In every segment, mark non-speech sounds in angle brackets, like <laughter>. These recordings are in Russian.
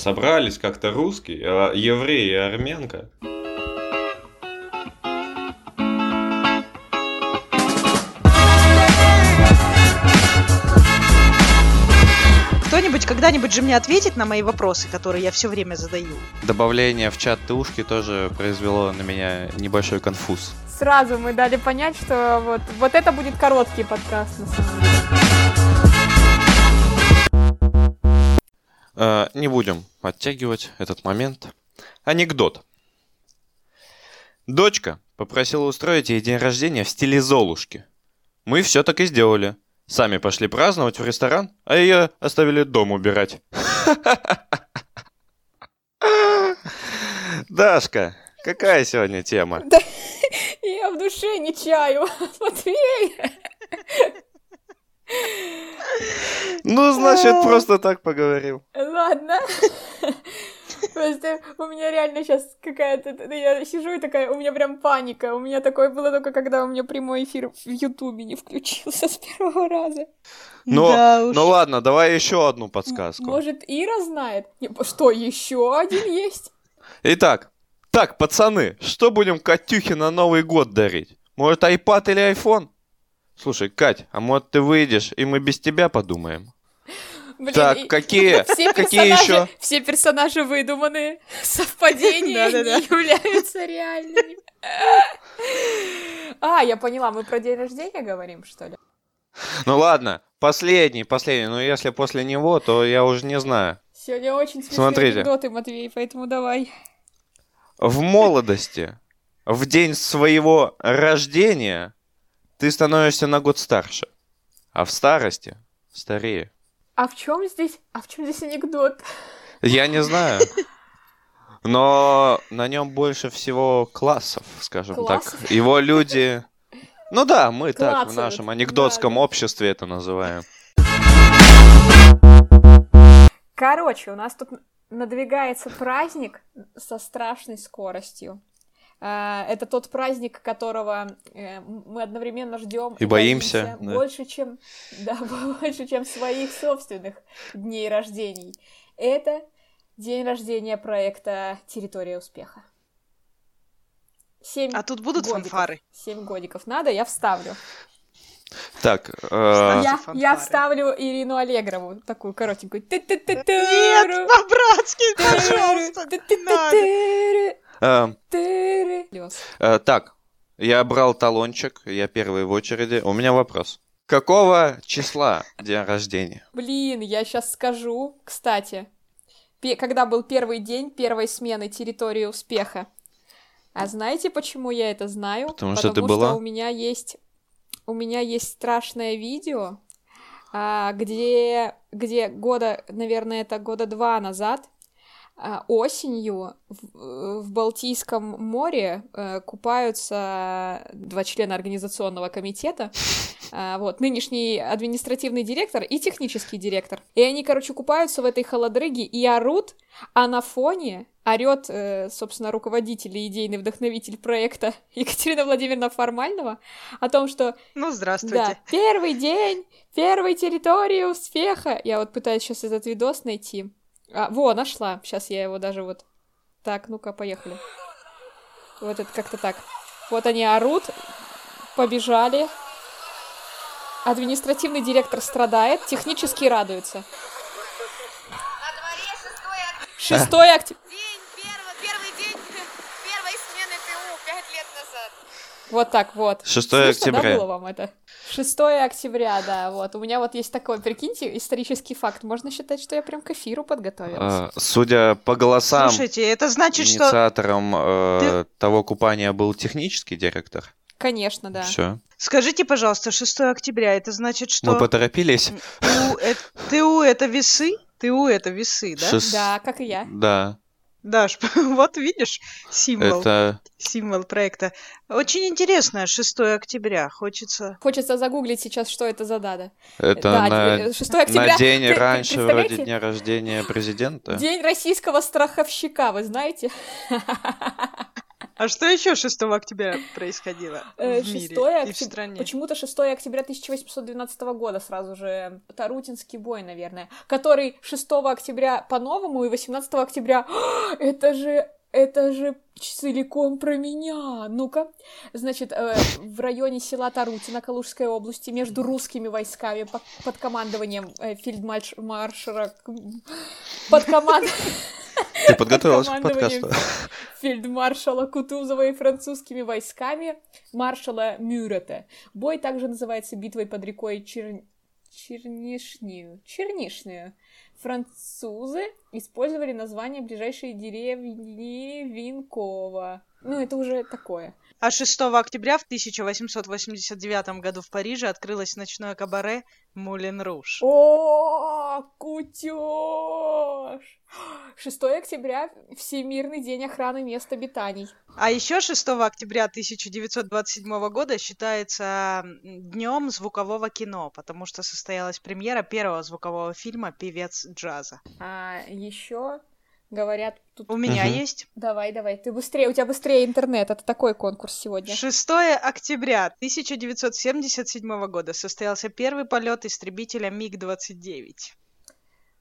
Собрались как-то русские, а евреи и армянка. Кто-нибудь когда-нибудь же мне ответит на мои вопросы, которые я все время задаю? Добавление в чат Тушки тоже произвело на меня небольшой конфуз. Сразу мы дали понять, что вот, вот это будет короткий подкаст на самом деле. Не будем оттягивать этот момент. Анекдот. Дочка попросила устроить ей день рождения в стиле Золушки. Мы все так и сделали. Сами пошли праздновать в ресторан, а ее оставили дом убирать. <laughs> Дашка, какая сегодня тема? <laughs> Я в душе не чаю. Матвей! Ну, значит, просто так поговорим. Ладно. Просто у меня реально сейчас какая-то... Я сижу и такая, у меня прям паника. У меня такое было только, когда у меня прямой эфир в Ютубе не включился с первого раза. Ну, Да уж. ну ладно, давай еще одну подсказку. Может, Ира знает? Что, еще один есть? Итак, так, пацаны, что будем Катюхе на Новый год дарить? Может, iPad или iPhone? Слушай, Кать, а может ты выйдешь, и мы без тебя подумаем? Блин, Так, какие? Все Какие персонажи, еще? все персонажи выдуманные, <laughs> совпадения не являются реальными. А, я поняла, мы про день рождения говорим, что ли? Ну ладно, последний, последний, но если после него, то я уже не знаю. Сегодня очень смешные Смотрите. анекдоты, Матвей, поэтому давай. В молодости, в день своего рождения, ты становишься на год старше, а в старости старее. А в чем здесь, а в чем здесь анекдот? Я не знаю. Но на нем больше всего классов, скажем Классов? так. Его люди... Ну да, мы так в нашем анекдотском да. обществе это называем. Короче, у нас тут надвигается праздник со страшной скоростью. А, Это тот праздник, которого э, мы одновременно ждем И боимся, да. больше, чем <laughs> да, <laughs> больше, чем своих собственных дней рождений. Это день рождения проекта Территория успеха. Семь А тут будут годиков. фанфары? Семь годиков надо, я вставлю. Так, э, я, я вставлю Ирину Аллегрову, такую коротенькую. Нет, по-братски, пожалуйста, так, я брал талончик, я первый в очереди. У меня вопрос. Какого числа день рождения? Блин, я сейчас скажу. Кстати, когда был первый день первой смены территории успеха. А знаете, почему я это знаю? Потому что ты что была? у меня есть у меня есть страшное видео, а, где где года, наверное, это года два назад осенью в, в Балтийском море э, купаются два члена организационного комитета. <laughs> А, вот, нынешний административный директор и технический директор. И они, короче, купаются в этой холодрыге и орут, а на фоне орет, э, собственно, руководитель и идейный вдохновитель проекта <laughs> Екатерина Владимировна Формального о том, что Ну, да, здравствуйте. первый день первой территории успеха. Я вот пытаюсь сейчас этот видос найти. А, во, нашла. Сейчас я его даже вот... Так, ну-ка, поехали. Вот это как-то так. Вот они орут, побежали. Административный директор страдает, технически радуется. На дворе 6 октября. 6 октября. День первого, первый день первой смены ТУ пять лет назад. Вот так вот. 6 Слышно, да, октября. было вам это? 6 октября, да, вот. У меня вот есть такой, прикиньте, исторический факт. Можно считать, что я прям к эфиру подготовилась. Э, Судя по голосам, Слушайте, это значит, что... инициатором э, того купания был технический директор. Конечно, да. Все. Скажите, пожалуйста, 6 октября, это значит, что... Мы поторопились. ТУ э- ТУ это весы? ТУ это весы, да? Шест- Да, как и я. Да, Даш, <laughs> вот видишь символ, это... символ проекта. Очень интересно, 6 октября. Хочется... Хочется загуглить сейчас, что это за дата. Это да, на, 6 октября. на день Ты- раньше вроде дня рождения президента. День российского страховщика, вы знаете? <laughs> А что еще 6 октября происходило Э, в мире 6 и в октября-? Почему-то 6 октября 1812 года сразу же Тарутинский бой, наверное, который 6 октября по-новому и 18 октября. Это же это же целиком про меня. Ну-ка. Значит, э, в районе села Тарутино Калужской области между русскими войсками по- под командованием э, фельдмаршала под командой <laughs> Ты подготовилась к подкасту? <laughs> фельдмаршала Кутузова и французскими войсками маршала Мюррета. Бой также называется битвой под рекой Чер... Чернишнюю. Чернишнюю. Французы использовали название ближайшей деревни Винкова. Ну, это уже такое. А 6 октября в 1889 году в Париже открылось ночное кабаре Мулен Руж. О, кутеж! 6 октября — Всемирный день охраны мест обитаний. А еще 6 октября 1927 года считается днем звукового кино, потому что состоялась премьера первого звукового фильма «Певец джаза». А еще говорят тут... У меня Мгм. есть Давай, давай, ты быстрее, у тебя быстрее интернет, это такой конкурс сегодня. 6 октября 1977 года состоялся первый полет истребителя МиГ-29.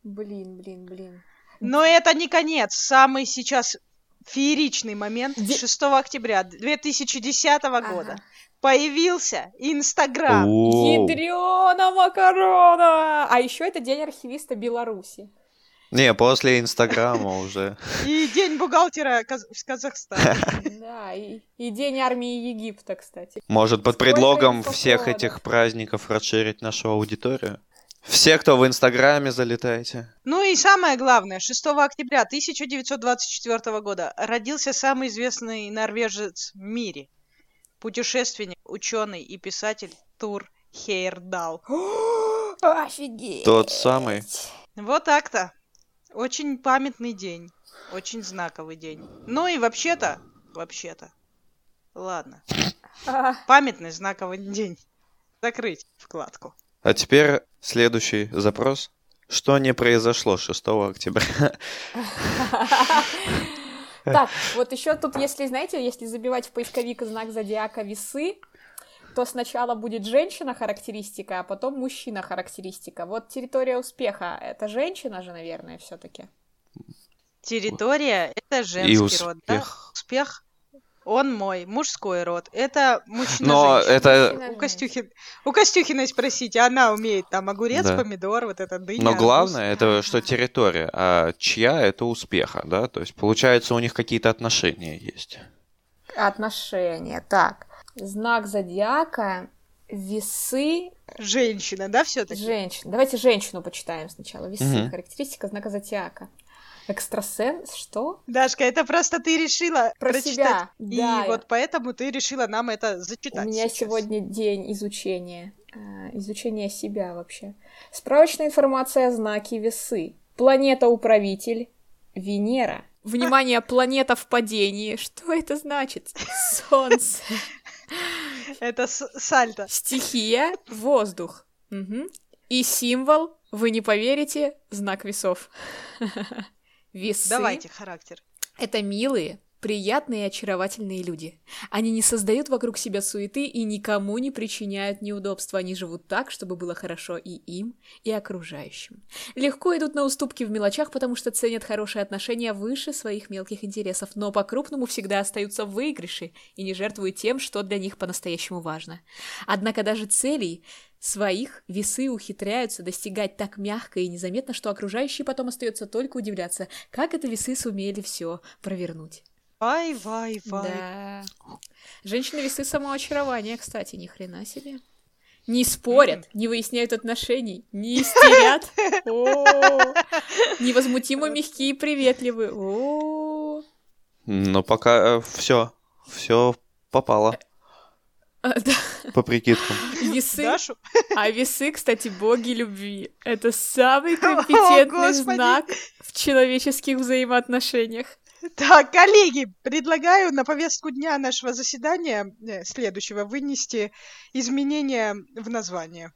Блин, блин, блин. Но это не конец. Самый сейчас фееричный момент. Де- 6 октября 2010 года появился Инстаграм. Оу. Ядрёна макарона! А еще это день архивиста Беларуси. Не, после Инстаграма уже. И День бухгалтера в Казахстане. <laughs> Да, и, и день армии Египта, кстати. Может, под предлогом всех этих праздников расширить нашу аудиторию? Все, кто в Инстаграме, залетайте. Ну и самое главное, 6 октября 1924 года родился самый известный норвежец в мире. Путешественник, ученый и писатель Тур Хейрдал. <gasps> Офигеть! Тот самый. Вот так-то. Очень памятный день. Очень знаковый день. Ну и вообще-то, вообще-то. Ладно. <laughs> А, Памятный знаковый день. Закрыть вкладку. А теперь следующий запрос. Что не произошло 6 октября? <laughs> Так, вот еще тут, если, знаете, если забивать в поисковик знак зодиака весы, то сначала будет женщина характеристика, а потом мужчина характеристика. Вот территория успеха это женщина же, наверное, все-таки. Территория — это И женский род, да? успех. Он мой, мужской род. Это мужчина Но это... У Костюхи... У Костюхиной спросите, она умеет там огурец, Да. помидор, вот это дыня. Но арбуз. главное, это что территория, а чья это успеха, да? То есть, получается, у них какие-то отношения есть. Отношения. Так, знак зодиака, весы, Женщина, да, все-таки? женщина. Давайте женщину почитаем сначала. Весы, Мгм. характеристика знака зодиака. Экстрасенс, что? Дашка, это просто ты решила Про прочитать. себя, И да. вот поэтому ты решила нам это У зачитать меня сейчас. сегодня день изучения. а, Изучения себя вообще. Справочная информация о знаке весы. Планета-управитель Венера. Внимание, планета в падении. Что это значит? Солнце. <laughs> Это сальто. Стихия — воздух. Мгм. И символ, вы не поверите, знак весов. <laughs> Весы Давайте характер. — это милые, приятные и очаровательные люди. Они не создают вокруг себя суеты и никому не причиняют неудобства. Они живут так, чтобы было хорошо и им, и окружающим. Легко идут на уступки в мелочах, потому что ценят хорошие отношения выше своих мелких интересов, но по-крупному всегда остаются в выигрыше и не жертвуют тем, что для них по-настоящему важно. Однако даже целей своих весы ухитряются достигать так мягко и незаметно, что окружающие потом остается только удивляться, как это весы сумели все провернуть. Вай, вай, вай. Да. Женщины-весы самоочарование, кстати, ни хрена себе. Не спорят, не выясняют отношений, не истерят. <laughs> О, Невозмутимо мягкие и приветливы. О. Но пока все, все попало А, <laughs> по прикидкам. Весы, Дашу? а весы, кстати, боги любви. Это самый <laughs> компетентный Господи. знак в человеческих взаимоотношениях. Так, коллеги, предлагаю на повестку дня нашего заседания э, следующего вынести изменения в название.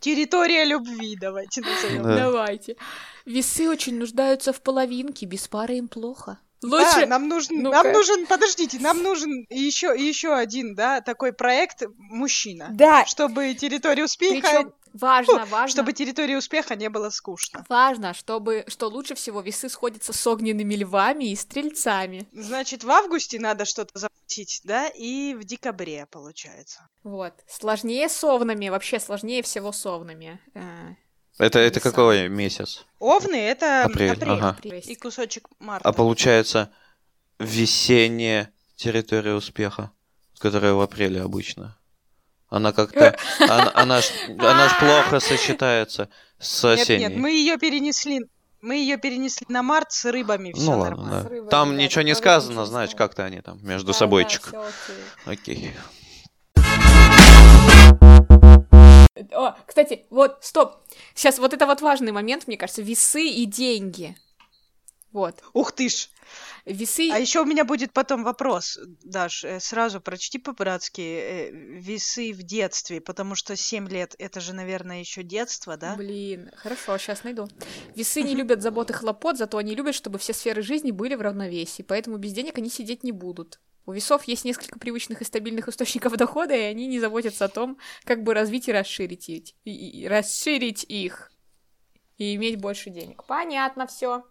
Территория любви, давайте назовем. Да. Давайте. Весы очень нуждаются в половинке, без пары им плохо. Лучше... Да, нам нужен, Ну-ка. нам нужен, подождите, нам нужен еще, еще один, да, такой проект мужчина. Да, Чтобы территория успеха, причем важно, важно. чтобы территория успеха не было скучно. Важно, чтобы, что лучше всего весы сходятся с огненными львами и стрельцами. Значит, в августе надо что-то запустить, да, и в декабре, получается. Вот. Сложнее с овнами, вообще сложнее всего с овнами. Э, Это, это какой месяц? Овны — это Апрель, апрель, ага. и кусочек марта. А получается весенняя территория успеха, которая в апреле обычно. Она как-то... <laughs> Она, она ж, она ж плохо <laughs> сочетается с Нет, осенней. нет, мы ее перенесли, мы ее перенесли на март с рыбами, все ну ладно, нормально. да. Рыбами, Там да, ничего не сказано, знаешь, как-то они там между Да, собойчик. да, всё окей. Окей. О, кстати, вот, стоп. Сейчас вот это вот важный момент, мне кажется, весы и деньги. Вот. Ух ты ж! Весы... А еще у меня будет потом вопрос, Даш, э, сразу прочти по-братски э, весы в детстве, потому что 7 лет это же, наверное, еще детство, да? Блин, хорошо, сейчас найду. Весы не любят забот и хлопот, зато они любят, чтобы все сферы жизни были в равновесии, поэтому без денег они сидеть не будут. У весов есть несколько привычных и стабильных источников дохода, и они не заботятся о том, как бы развить и расширить, их- и- и- расширить их и иметь больше денег. Понятно все.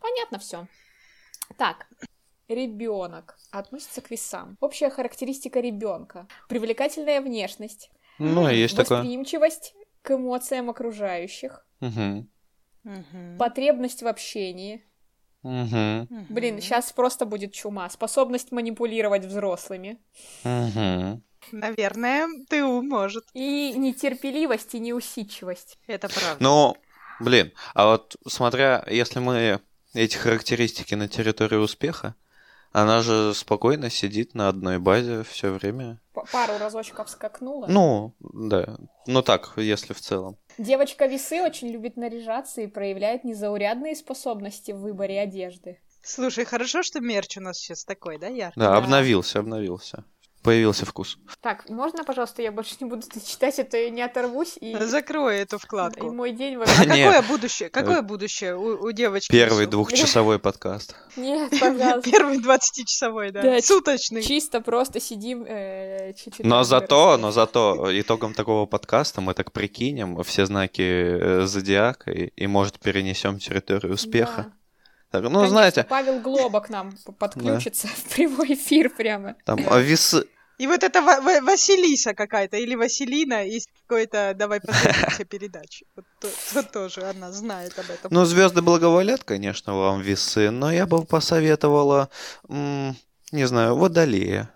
Понятно все. Так, ребенок относится к весам. Общая характеристика ребенка: привлекательная внешность, Ну, есть такое. восприимчивость к эмоциям окружающих. Мгм. потребность в общении. Мгм. Блин, сейчас просто будет чума. Способность манипулировать взрослыми. Мгм. Наверное, ТУ может. И нетерпеливость и неусидчивость. Это правда. Ну, блин, а вот смотря, если мы эти характеристики на территории успеха, она же спокойно сидит на одной базе все время. Пару разочков скакнула. Ну, да. Ну так, если в целом. Девочка весы очень любит наряжаться и проявляет незаурядные способности в выборе одежды. Слушай, хорошо, что мерч у нас сейчас такой, да, яркий? Да, Да. обновился, обновился. Появился вкус. Так, можно, пожалуйста, я больше не буду это <laughs> читать, а то я не оторвусь, и, Закрой эту и вкладку. мой день <laughs> А вообще... Не. какое будущее? Какое будущее у, у девочки? Первый двухчасовой подкаст. <laughs> Нет, пожалуйста. Первый 20-часовой, да. Да, Суточный. Чисто просто сидим... э, Но зато, но зато итогом такого подкаста мы так прикинем все знаки э, зодиака и, и, может, перенесем территорию успеха. Да. Так, ну, Конечно, знаете, Павел Глоба к нам подключится <laughs> в прямой эфир прямо. там а, весы, И вот это Ва- Ва- Василиса какая-то, или Василина из какой-то «Давай поженимся» <laughs> передачи. Вот, то- вот тоже она знает об этом. Ну, звезды благоволят, конечно, вам весы, но я бы посоветовала, м, не знаю, водолея.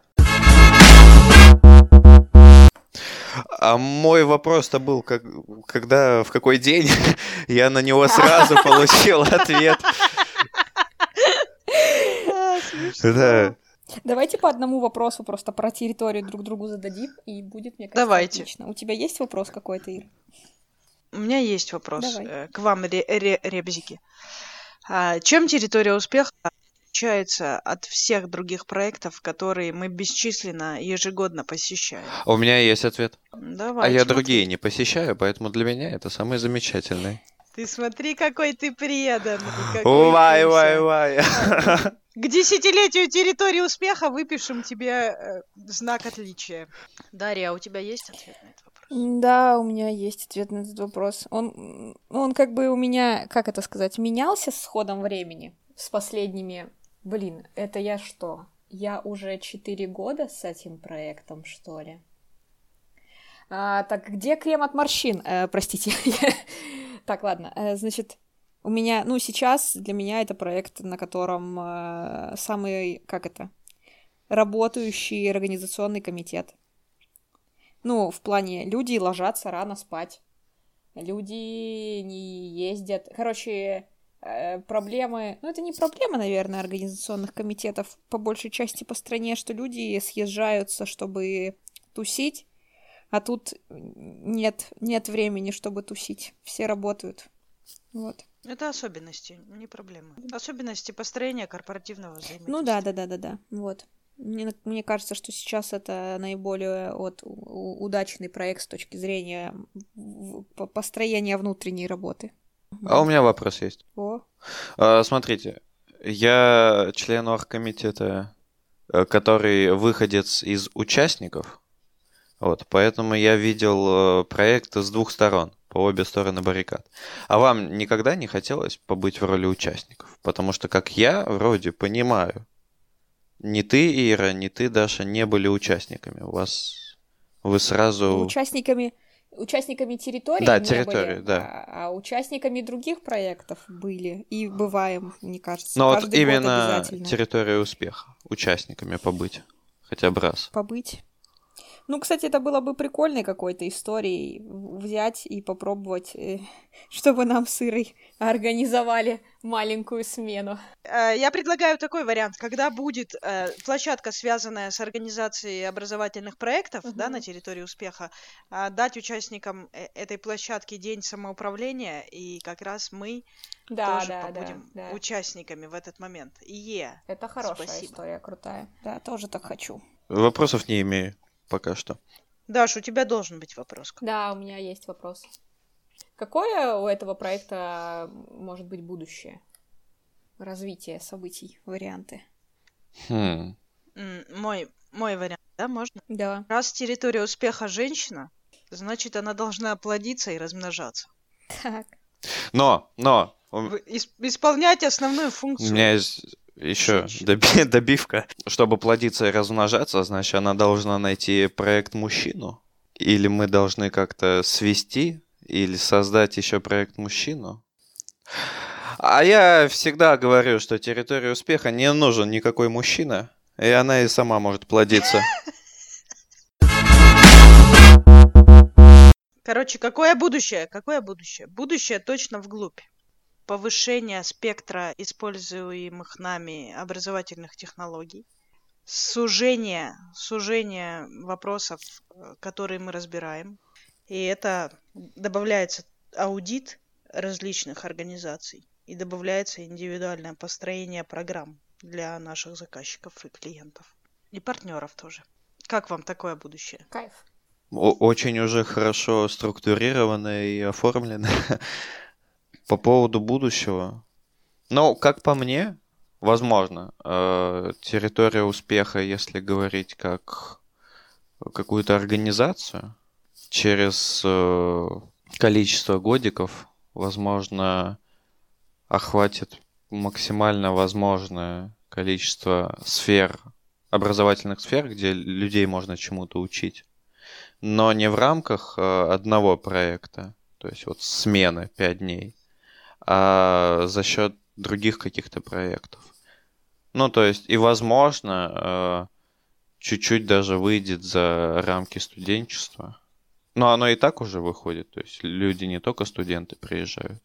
А мой вопрос-то был, как, когда, в какой день, <laughs> я на него сразу получил ответ. А. Да. Давайте по одному вопросу просто про территорию друг другу зададим, и будет, мне кажется, Давайте. отлично. У тебя есть вопрос какой-то, Ир? У меня есть вопрос Давай. э, к вам, ре- ре- ребзики. А, чем территория успеха отличается от всех других проектов, которые мы бесчисленно ежегодно посещаем? У меня есть ответ. Давай. А я другие не посещаю, поэтому для меня это самый замечательный. Ты смотри, какой ты преданный. какой Вай, ты. К десятилетию территории успеха выпишем тебе э, знак отличия. Дарья, а у тебя есть ответ на этот вопрос? Да, у меня есть ответ на этот вопрос. Он, он как бы у меня, как это сказать, менялся с ходом времени, с последними... Блин, это я что? Я уже 4 года с этим проектом, что ли? А, так, где крем от морщин? Э, простите. <laughs> Так, ладно. Э, значит, у меня, ну, сейчас для меня это проект, на котором э, самый, как это, работающий организационный комитет. Ну, в плане, люди ложатся рано спать. Люди не ездят. Короче, э, проблемы... Ну, это не проблема, наверное, организационных комитетов по большей части по стране, что люди съезжаются, чтобы тусить, а тут нет, нет времени, чтобы тусить. Все работают. Вот. Это особенности, не проблема. Особенности построения корпоративного взаимодействия. Ну да, да, да, да, да. Вот. Мне, мне кажется, что сейчас это наиболее вот, удачный проект с точки зрения построения внутренней работы. А у меня вопрос есть. О, А, Смотрите, Я член оргкомитета, э, который выходец из участников. Вот, поэтому я видел э, проект с двух сторон, по обе стороны баррикад. А вам никогда не хотелось побыть в роли участников? Потому что, как я вроде понимаю, ни ты, Ира, ни ты, Даша, не были участниками. У вас вы сразу... Участниками, участниками территории Да, не территории, были, да. А, а участниками других проектов были и бываем, мне кажется. Но Ну, вот именно территория успеха. Участниками побыть. Хотя бы раз. побыть. Ну, кстати, это было бы прикольной какой-то историей взять и попробовать, э, <laughs> чтобы нам с Ирой организовали маленькую смену. Э, Я предлагаю такой вариант, когда будет э, площадка, связанная с организацией образовательных проектов, да, Мгм. на территории успеха, а, дать участникам этой площадки день самоуправления, и как раз мы Да, тоже да, да, побудем да. участниками в этот момент. Е. Это хорошая Спасибо. история, крутая. Да, тоже так хочу. Вопросов не имею пока что. Даш, у тебя должен быть вопрос. Да, у меня есть вопрос. Какое у этого проекта может быть будущее? Развитие событий, варианты. Хм. Мой, мой вариант, да, можно? Да. Раз территория успеха женщина, значит, она должна плодиться и размножаться. Так. Но, но, у исполнять основную у функцию. меня есть еще доби- <laughs> добивка. Чтобы плодиться и размножаться, значит, она должна найти проект-мужчину. Или мы должны как-то свести, или создать еще проект-мужчину. А я всегда говорю, что территории успеха не нужен никакой мужчина, и она и сама может плодиться. Короче, какое будущее? Какое будущее? Будущее точно вглубь. Повышение спектра используемых нами образовательных технологий. Сужение, сужение вопросов, э, которые мы разбираем. И это добавляется аудит различных организаций. И добавляется индивидуальное построение программ для наших заказчиков и клиентов. И партнеров тоже. Как вам такое будущее? Кайф. О- Очень уже хорошо структурировано и оформлено. <laughs> По поводу будущего. Ну, как по мне, возможно, э, территория успеха, если говорить как какую-то организацию, через э, количество годиков, возможно, охватит максимально возможное количество сфер, образовательных сфер, где людей можно чему-то учить но не в рамках э, одного проекта, то есть вот смены 5 дней, а за счет других каких-то проектов. Ну, то есть, и возможно, э, чуть-чуть даже выйдет за рамки студенчества. Но оно и так уже выходит, то есть люди не только студенты приезжают,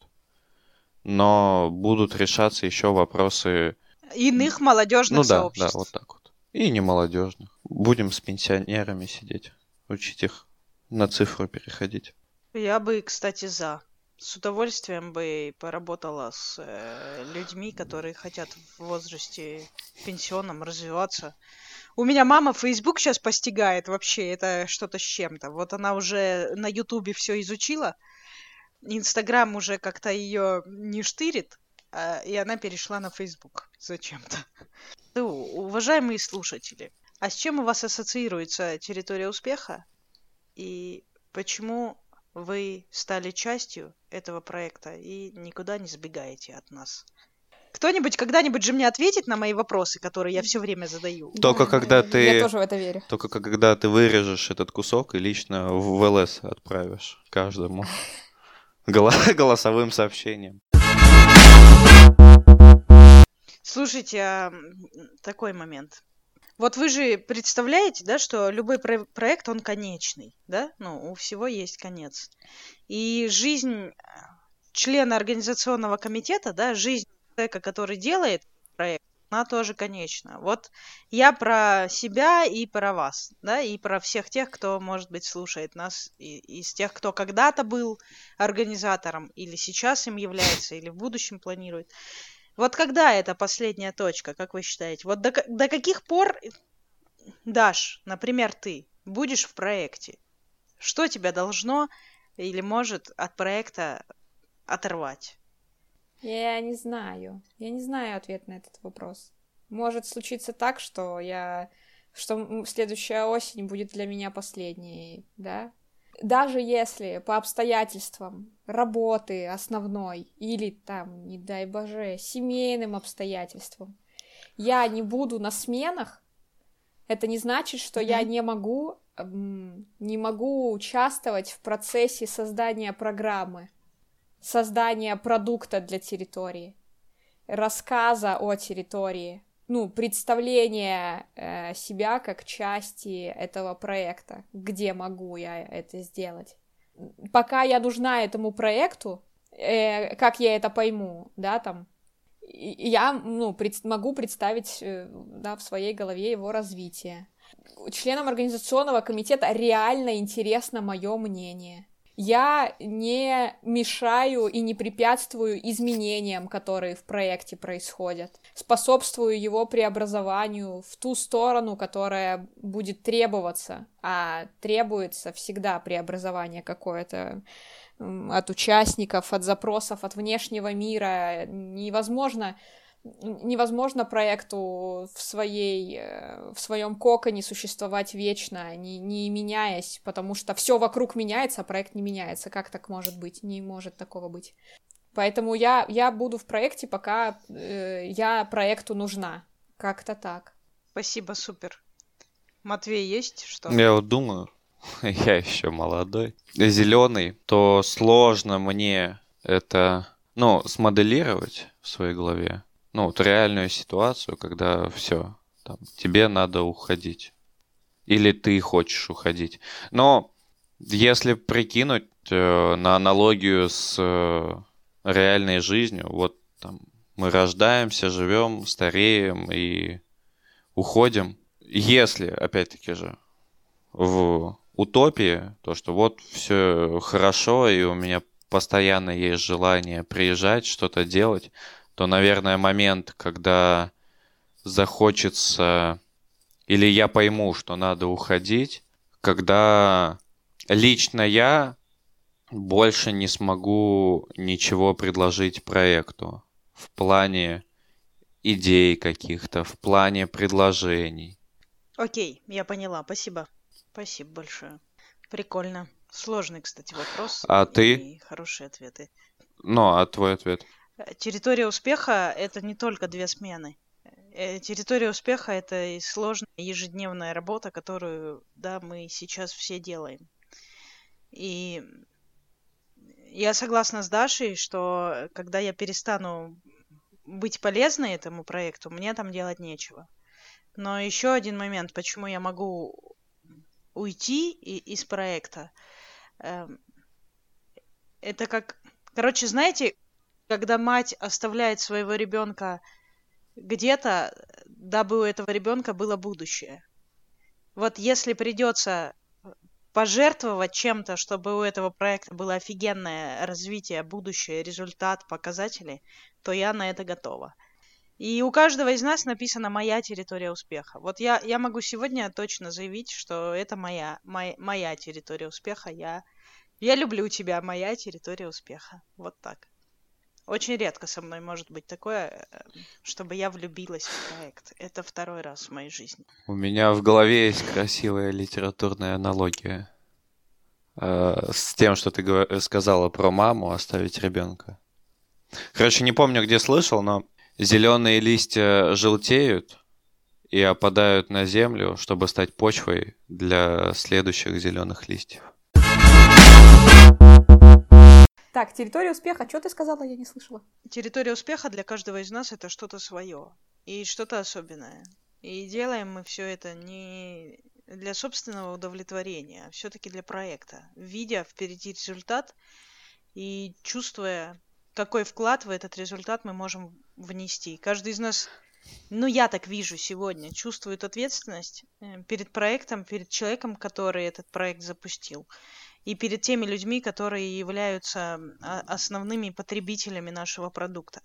но будут решаться еще вопросы, Иных молодежных ну да, да, сообществ. вот так вот. И не молодежных. Будем с пенсионерами сидеть, учить их на цифру переходить. Я бы, кстати, за. С удовольствием бы поработала с э, людьми, которые хотят в возрасте пенсионном развиваться. У меня мама Facebook сейчас постигает вообще, это что-то с чем-то. Вот она уже на Ютубе все изучила, Инстаграм уже как-то ее не штырит, а, и она перешла на Facebook зачем-то. Ну, уважаемые слушатели, а с чем у вас ассоциируется территория успеха? И почему вы стали частью этого проекта и никуда не сбегаете от нас? Кто-нибудь когда-нибудь же мне ответит на мои вопросы, которые я все время задаю? Только Да, когда Я ты- тоже в это верю. Только когда ты вырежешь этот кусок и лично в ЛС отправишь каждому <laughs> голо- голосовым сообщением. Слушайте, а, такой момент. Вот вы же представляете, да, что любой про- проект, он конечный, да? Ну, у всего есть конец. И жизнь э, члена организационного комитета, да, жизнь человека, который делает проект, она тоже конечна. Вот я про себя и про вас, да, и про всех тех, кто, может быть, слушает нас, и- из тех, кто когда-то был организатором, или сейчас им является, или в будущем планирует. Вот когда это последняя точка, как вы считаете? Вот до, до каких пор, Даш, например, ты будешь в проекте? Что тебя должно или может от проекта оторвать? Я не знаю. Я не знаю ответ на этот вопрос. Может случиться так, что я... что следующая осень будет для меня последней, да? Даже если по обстоятельствам работы основной или там, не дай боже, семейным обстоятельствам я не буду на сменах, это не значит, что я Мгм. не могу не могу участвовать в процессе создания программы, создания продукта для территории, рассказа о территории, ну, представления э, себя как части этого проекта, где могу я это сделать. Пока я нужна этому проекту, э, как я это пойму, да, там, я, ну, пред- могу представить, э, да, в своей голове его развитие. Членам организационного комитета реально интересно мое мнение. Я не мешаю и не препятствую изменениям, которые в проекте происходят. Способствую его преобразованию в ту сторону, которая будет требоваться. А требуется всегда преобразование какое-то от участников, от запросов, от внешнего мира. Невозможно невозможно проекту в своей э, в своем коконе существовать вечно, не, не меняясь, потому что все вокруг меняется, а проект не меняется. Как так может быть? Не может такого быть. Поэтому я, я буду в проекте, пока э, я проекту нужна. Как-то так. Спасибо, супер. Матвей, есть что? Я вот думаю, <laughs> я еще молодой, зеленый, то сложно мне это, ну, смоделировать в своей голове. Ну, вот реальную ситуацию, когда все, там, тебе надо уходить. Или ты хочешь уходить. Но если прикинуть э, на аналогию с э, реальной жизнью, вот там мы рождаемся, живем, стареем и уходим. Если, опять-таки же, в утопии, то, что вот все хорошо, и у меня постоянно есть желание приезжать, что-то делать, то, наверное, момент, когда захочется, или я пойму, что надо уходить, когда лично я больше не смогу ничего предложить проекту в плане идей каких-то, в плане предложений. Окей, я поняла, спасибо. Спасибо большое. Прикольно. Сложный, кстати, вопрос. А ты? Хорошие ответы. Ну, а твой ответ? Территория успеха — это не только две смены. Э, Территория успеха — это и сложная ежедневная работа, которую, да, мы сейчас все делаем. И я согласна с Дашей, что когда я перестану быть полезной этому проекту, мне там делать нечего. Но еще один момент, почему я могу уйти и- из проекта, эм, это как... Короче, знаете, когда мать оставляет своего ребенка где-то, дабы у этого ребенка было будущее. Вот если придется пожертвовать чем-то, чтобы у этого проекта было офигенное развитие, будущее, результат, показатели, то я на это готова. И у каждого из нас написана моя территория успеха. Вот я, я могу сегодня точно заявить, что это моя, моя, моя территория успеха. Я, я люблю тебя, моя территория успеха. Вот так. Очень редко со мной может быть такое, э, чтобы я влюбилась в проект. Это второй раз в моей жизни. У меня в голове есть красивая литературная аналогия э, с тем, что ты сказала про маму оставить ребенка. Короче, не помню, где слышал, но зеленые листья желтеют и опадают на землю, чтобы стать почвой для следующих зеленых листьев. Так, территория успеха. Что ты сказала? Я не слышала. Территория успеха для каждого из нас это что-то свое и что-то особенное. И делаем мы все это не для собственного удовлетворения, а все-таки для проекта, видя впереди результат и чувствуя, какой вклад в этот результат мы можем внести. Каждый из нас, ну я так вижу сегодня, чувствует ответственность э, перед проектом, перед человеком, который этот проект запустил и перед теми людьми, которые являются а, основными потребителями нашего продукта.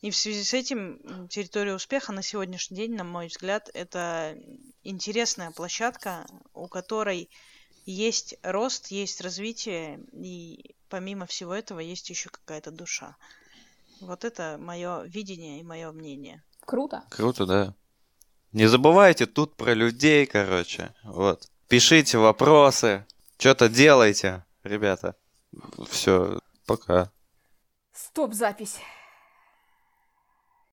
И в связи с этим территория успеха на сегодняшний день, на мой взгляд, это интересная площадка, у которой есть рост, есть развитие, и помимо всего этого есть еще какая-то душа. Вот это мое видение и мое мнение. Круто. Круто, да. Не забывайте тут про людей, короче. Вот. Пишите вопросы. Что-то делайте, ребята. Все, пока. Стоп, запись.